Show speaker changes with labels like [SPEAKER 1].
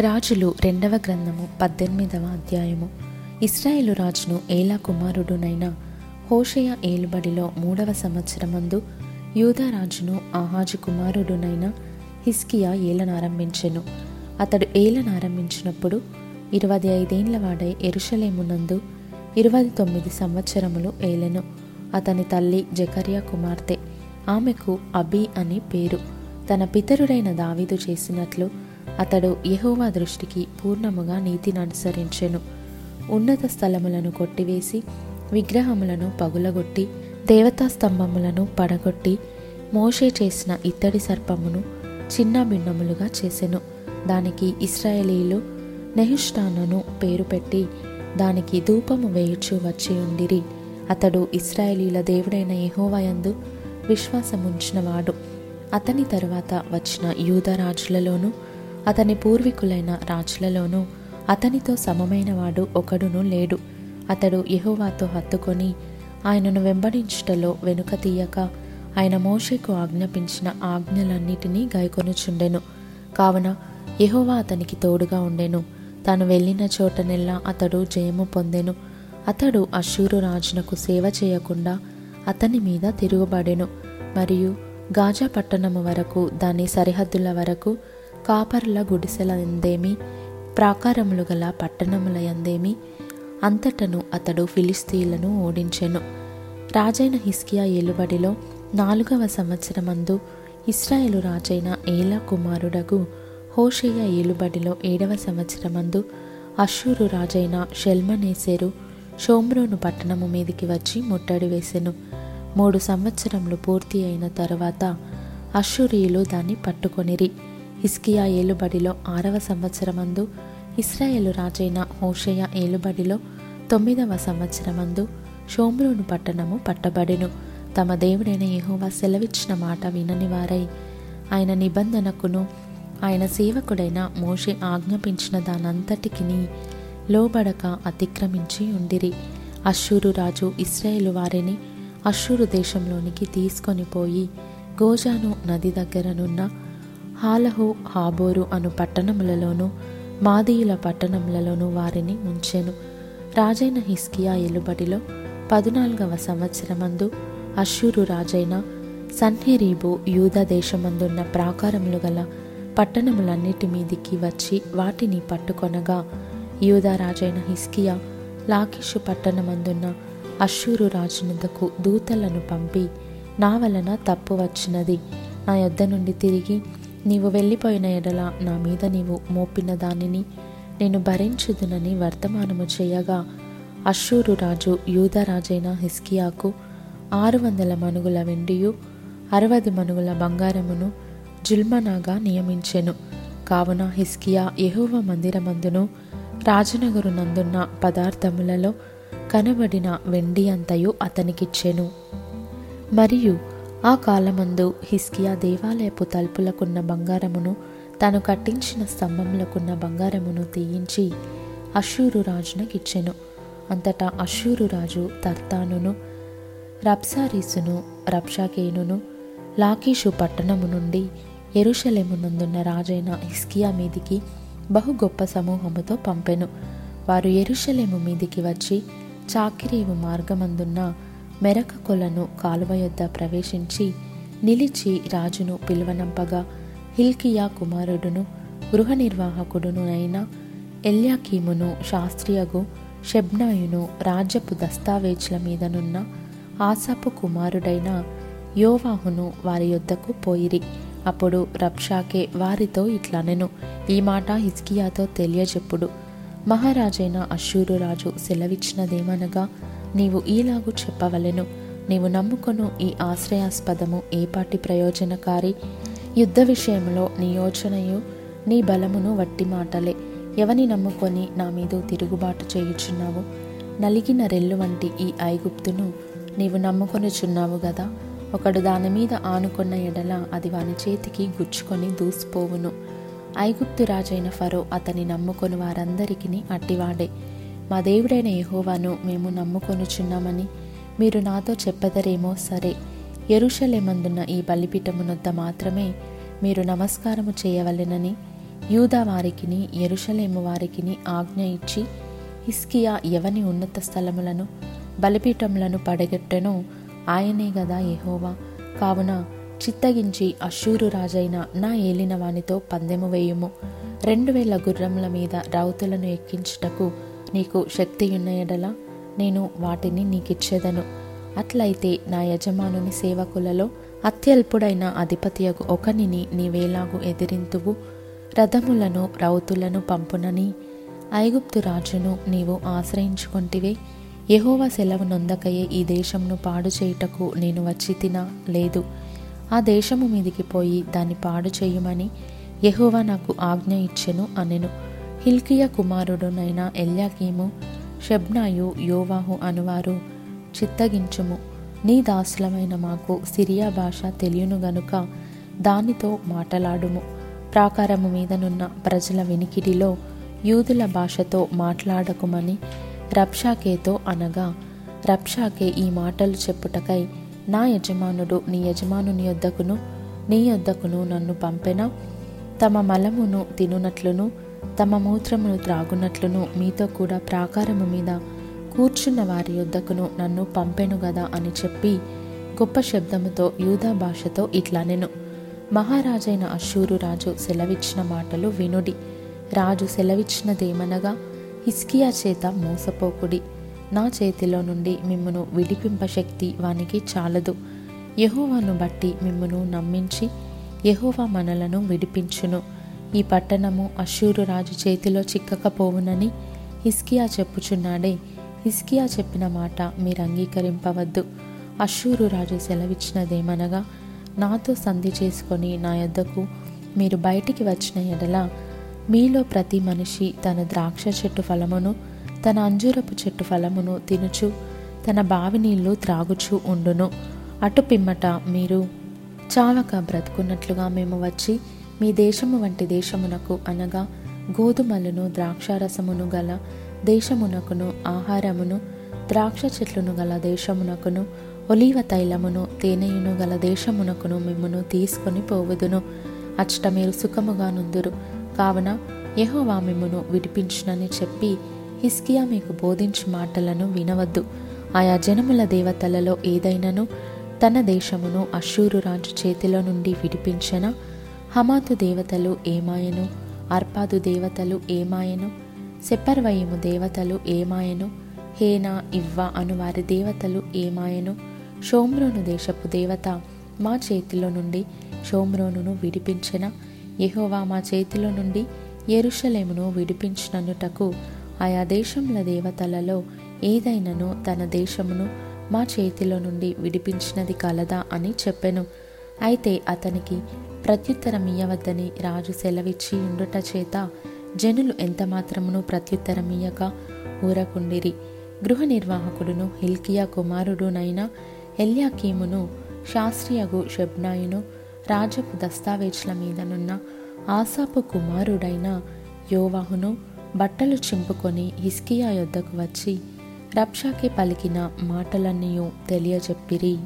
[SPEAKER 1] రాజులు రెండవ గ్రంథము పద్దెనిమిదవ అధ్యాయము. ఇస్రాయేలు రాజును ఏలా కుమారుడునైన హోషయ ఏలుబడిలో మూడవ సంవత్సరమందు యూదా రాజును ఆహాజు కుమారుడునైన హిస్కియా ఏలనారంభించెను అతడు ఏలనారంభించినప్పుడు ఇరవై ఐదేండ్ల వాడై ఎరుషలేమునందు ఇరవై తొమ్మిది సంవత్సరములు ఏలెను. అతని తల్లి జకర్యా కుమార్తె ఆమెకు అబీ అని పేరు. తన పితరుడైన దావీదు చేసినట్లు అతడు యెహోవా దృష్టికి పూర్ణముగా నీతిని అనుసరించెను. ఉన్నత స్థలములను కొట్టివేసి విగ్రహములను పగులగొట్టి దేవతా స్తంభములను పడగొట్టి మోషే చేసిన ఇత్తడి సర్పమును చిన్న భిన్నములుగా చేసెను. దానికి ఇస్రాయేలీలు నెహుష్టానను పేరు పెట్టి దానికి ధూపము వేయుచు వచ్చి ఉండిరి. అతడు ఇస్రాయేలీల దేవుడైన యహోవాయందు విశ్వాసముంచినవాడు. అతని తరువాత వచ్చిన యూద రాజులలోనూ అతని పూర్వీకులైన రాజులలోనూ అతనితో సమమైనవాడు ఒకడును లేడు. అతడు యెహోవాతో హత్తుకొని ఆయనను వెంబడించుటలో వెనుక తీయక ఆయన మోషకు ఆజ్ఞాపించిన ఆజ్ఞలన్నిటినీ గైకొనుచుండెను. కావున యహోవా అతనికి తోడుగా ఉండెను. తాను వెళ్ళిన చోటనెల్లా అతడు జయము పొందెను. అతడు అశూరు రాజునకు సేవ చేయకుండా అతని మీద తిరుగుబడెను. మరియు గాజా పట్టణము వరకు దాని సరిహద్దుల వరకు కాపర్ల గుడిసెల ఎందేమి ప్రాకారములు గల పట్టణముల ఎందేమి అంతటను అతడు ఫిలిస్తీన్లను ఓడించెను. రాజైన హిస్కియా ఏలుబడిలో నాలుగవ సంవత్సరమందు ఇస్రాయేలు రాజైన ఏలా కుమారుడగు హోషయ్య ఏలుబడిలో ఏడవ సంవత్సరమందు అషూరు రాజైన షెల్మనేసేరు షోమ్రోను పట్టణము మీదికి వచ్చి ముట్టడి వేసెను. మూడు సంవత్సరములు పూర్తి అయిన తరువాత అషూరియులు దాన్ని పట్టుకొనిరి. హిస్కియా ఏలుబడిలో ఆరవ సంవత్సరమందు ఇస్రాయేలు రాజైన హోషయ ఏలుబడిలో తొమ్మిదవ సంవత్సరమందు షోమ్రోను పట్టణము పట్టబడెను. తమ దేవుడైన యహోవా సెలవిచ్చిన మాట వినని వారై ఆయన నిబంధనకును ఆయన సేవకుడైన మోషే ఆజ్ఞాపించిన దానంతటికిని లోబడక అతిక్రమించి ఉండిరి. అశ్షూరు రాజు ఇస్రాయేలు వారిని అశ్షూరు దేశంలోనికి తీసుకొని పోయి గోజాను నది దగ్గరనున్న హాలహు హాబోరు అను పట్టణములలోనూ మాదీయుల పట్టణములలోనూ వారిని ఉంచెను. రాజైన హిస్కియా ఎలుబడిలో పదునాలుగవ సంవత్సరమందు అశ్షూరు రాజైన సన్హెరీబు యూదా దేశమందున్న ప్రాకారములు గల పట్టణములన్నిటి మీదికి వచ్చి వాటిని పట్టుకొనగా యూదా రాజైన హిస్కియా లాకిషు పట్టణమందున్న అశ్షూరు రాజునుదకు దూతలను పంపి నా వలన తప్పు వచ్చినది. నా యొద్ద నుండి తిరిగి నీవు వెళ్ళిపోయిన ఎడల నా మీద నీవు మోపిన దానిని నేను భరించుదునని వర్తమానము చేయగా అశ్షూరు రాజు యూదరాజైన హిస్కియాకు ఆరు వందల మనుగుల వెండియు అరవది మనుగుల బంగారమును జుల్మనాగా నియమించెను. కావున హిస్కియా యెహోవ మందిరమందును రాజనగరు నందున్న పదార్థములలో కనబడిన వెండి అంతయు అతనికిచ్చెను. మరియు ఆ కాలమందు హిస్కియా దేవాలయపు తలుపులకున్న బంగారమును తాను కట్టించిన స్తంభములకున్న బంగారమును తీయించి అశూరు రాజునకిచ్చెను. అంతటా అశూరు రాజు తర్తానును రబ్సారీసును రబ్షాకేనును లాకీషు పట్టణము నుండి ఎరుషలేమునందున్న రాజైన హిస్కియా మీదికి బహు గొప్ప సమూహముతో పంపెను. వారు ఎరుషలేము మీదికి వచ్చి చాకిరేవు మార్గమందున్న మెరక కొలను కాలువ యొద్ద ప్రవేశించి నిలిచి రాజును పిలువనంపగా హిల్కియా కుమారుడును గృహ నిర్వాహకుడును అయిన ఎల్యాకీమును శాస్త్రియగు షెబ్నాయును రాజ్యపు దస్తావేజ్ల మీదనున్న ఆసాపు కుమారుడైన యోవాహును వారి యొద్దకు పోయిరి. అప్పుడు రబ్షాకే వారితో ఇట్లనెను ఈ మాట హిజ్కియాతో తెలియజెప్పుడు. మహారాజైన అశ్షూరు రాజు సెలవిచ్చినదేమనగా నీవు ఈలాగు చెప్పవలెను. నీవు నమ్ముకొను ఈ ఆశ్రయాస్పదము ఏపాటి ప్రయోజనకారి? యుద్ధ విషయంలో నీ యోచనయు నీ బలమును వట్టి మాటలే. ఎవని నమ్ముకొని నా మీద తిరుగుబాటు చేయుచున్నావు? నలిగిన రెల్లు వంటి ఈ ఐగుప్తును నీవు నమ్ముకొనుచున్నావు గదా? ఒకడు దాని మీద ఆనుకున్న ఎడల అది వాని చేతికి గుచ్చుకొని దూసిపోవును. ఐగుప్తు రాజైన ఫరో అతని నమ్ముకొని వారందరికీ అట్టివాడే. మా దేవుడైన యహోవాను మేము నమ్ముకొనుచున్నామని మీరు నాతో చెప్పదరేమో సరే. ఎరుషలేమందున్న ఈ బలిపీఠమునొద్ద మాత్రమే మీరు నమస్కారము చేయవలెనని యూదా వారికిని ఎరుషలేము వారికిని ఆజ్ఞ ఇచ్చి హిస్కియా ఎవని ఉన్నత స్థలములను బలిపీఠములను పడగొట్టెనో ఆయనే గదా యహోవా. కావున చిత్తగించి అశూరు రాజైన నా ఏలిన వానితో పందెము వేయుము. రెండు వేల గుర్రముల మీద రౌతులను ఎక్కించుటకు నీకు శక్తి ఉన్న ఎడల నేను వాటిని నీకిచ్చేదను. అట్లయితే నా యజమానుని సేవకులలో అత్యల్పుడైన అధిపతియకు ఒకనిని నీవేలాగు ఎదిరింతువు. రథములను రౌతులను పంపునని ఐగుప్తు రాజును నీవు ఆశ్రయించుకొంటివే. యహోవ సెలవు నొందకయే ఈ దేశంను పాడు చేయుటకు నేను వచ్చి తినా లేదు. ఆ దేశము మీదికి పోయి దాన్ని పాడు చేయమని యహోవా నాకు ఆజ్ఞ ఇచ్చెను అనెను. హిల్కియ కుమారుడునైన ఎల్యాకీము షెబ్నాయు యోవాహు అనువారు చిత్తగించుము. నీ దాసులమైన మాకు సిరియా భాష తెలియను గనుక దానితో మాటలాడుము. ప్రాకారము మీదనున్న ప్రజల వినికిడిలో యూదుల భాషతో మాట్లాడకుమని రబ్షాకేతో అనగా రబ్షాకే ఈ మాటలు చెప్పుటకై నా యజమానుడు నీ యజమానుని యొద్దకును నీ యొద్దకును నన్ను పంపెన? తమ మలమును తినునట్లును తమ మూత్రమును త్రాగునట్లును మీతో కూడా ప్రాకారము మీద కూర్చున్న వారి యొద్దకును నన్ను పంపెను గదా అని చెప్పి గొప్ప శబ్దముతో యూదా భాషతో ఇట్లనెను. మహారాజైన అశూరు రాజు సెలవిచ్చిన మాటలు వినుడి. రాజు సెలవిచ్చినదేమనగా హిస్కియా చేత మోసపోకుడి. నా చేతిలో నుండి మిమ్మను విడిపింప శక్తి వానికి చాలదు. యహోవాను బట్టి మిమ్మను నమ్మించి యహోవా మనలను విడిపించును. ఈ పట్టణము అశూరు రాజు చేతిలో చిక్కకపోవునని హిస్కియా చెప్పుచున్నాడే. హిస్కియా చెప్పిన మాట మీరు అంగీకరింపవద్దు. అశూరు రాజు సెలవిచ్చినదేమనగా నాతో సంధి చేసుకొని నా యొద్దకు మీరు బయటికి వచ్చిన ఎడల మీలో ప్రతి మనిషి తన ద్రాక్ష చెట్టు ఫలమును తన అంజూరపు చెట్టు ఫలమును తినుచు తన బావి నీళ్ళు త్రాగుచు ఉండును. అటు పిమ్మట మీరు చావక బ్రతుకున్నట్లుగా మేము వచ్చి మీ దేశము వంటి దేశమునకు అనగా గోధుమలను ద్రాక్షారసమును గల దేశమునకును ఆహారమును ద్రాక్ష చెట్లును గల దేశమునకును ఒలీవ తైలమును తేనెయును గల దేశమునకును మిమ్మును తీసుకొని పోవుదును. అచ్చట మీరు సుఖముగా నుందురు. కావున యహోవా మిమ్మును విడిపించునని చెప్పి హిస్కియా మీకు బోధించు మాటలను వినవద్దు. ఆయా జనముల దేవతలలో ఏదైనను తన దేశమును అశూరు రాజు చేతిలో నుండి విడిపించిన? హమాతు దేవతలు ఏమాయను? అర్పాదు దేవతలు ఏమాయను? సెపర్వయము దేవతలు ఏమాయను? హేనా ఇవ్వ అను వారి దేవతలు ఏమాయను? షోమ్రోను దేశపు దేవత మా చేతిలో నుండి షోమ్రోనును విడిపించిన. యహోవా మా చేతిలో నుండి ఎరుషలేమును విడిపించినన్నుటకు ఆయా దేశముల దేవతలలో ఏదైనను తన దేశమును మా చేతిలో నుండి విడిపించినది కలదా అని చెప్పెను. అయితే అతనికి ప్రత్యుత్తరం ఇయ్యవద్దని రాజు సెలవిచ్చి ఉండుట చేత జనులు ఎంతమాత్రమును ప్రత్యుత్తరమియ్యక ఊరకుండిరి. గృహ నిర్వాహకుడును హిల్కియా కుమారుడునైన ఎల్యాకీమును శాస్త్రియగు షెబ్నాయును రాజపు దస్తావేజ్ల మీదనున్న ఆసాపు కుమారుడైన యోవాహును బట్టలు చింపుకొని హిస్కియా యొద్దకు వచ్చి రబ్షాకి పలికిన మాటలన్నీ తెలియజెప్పిరి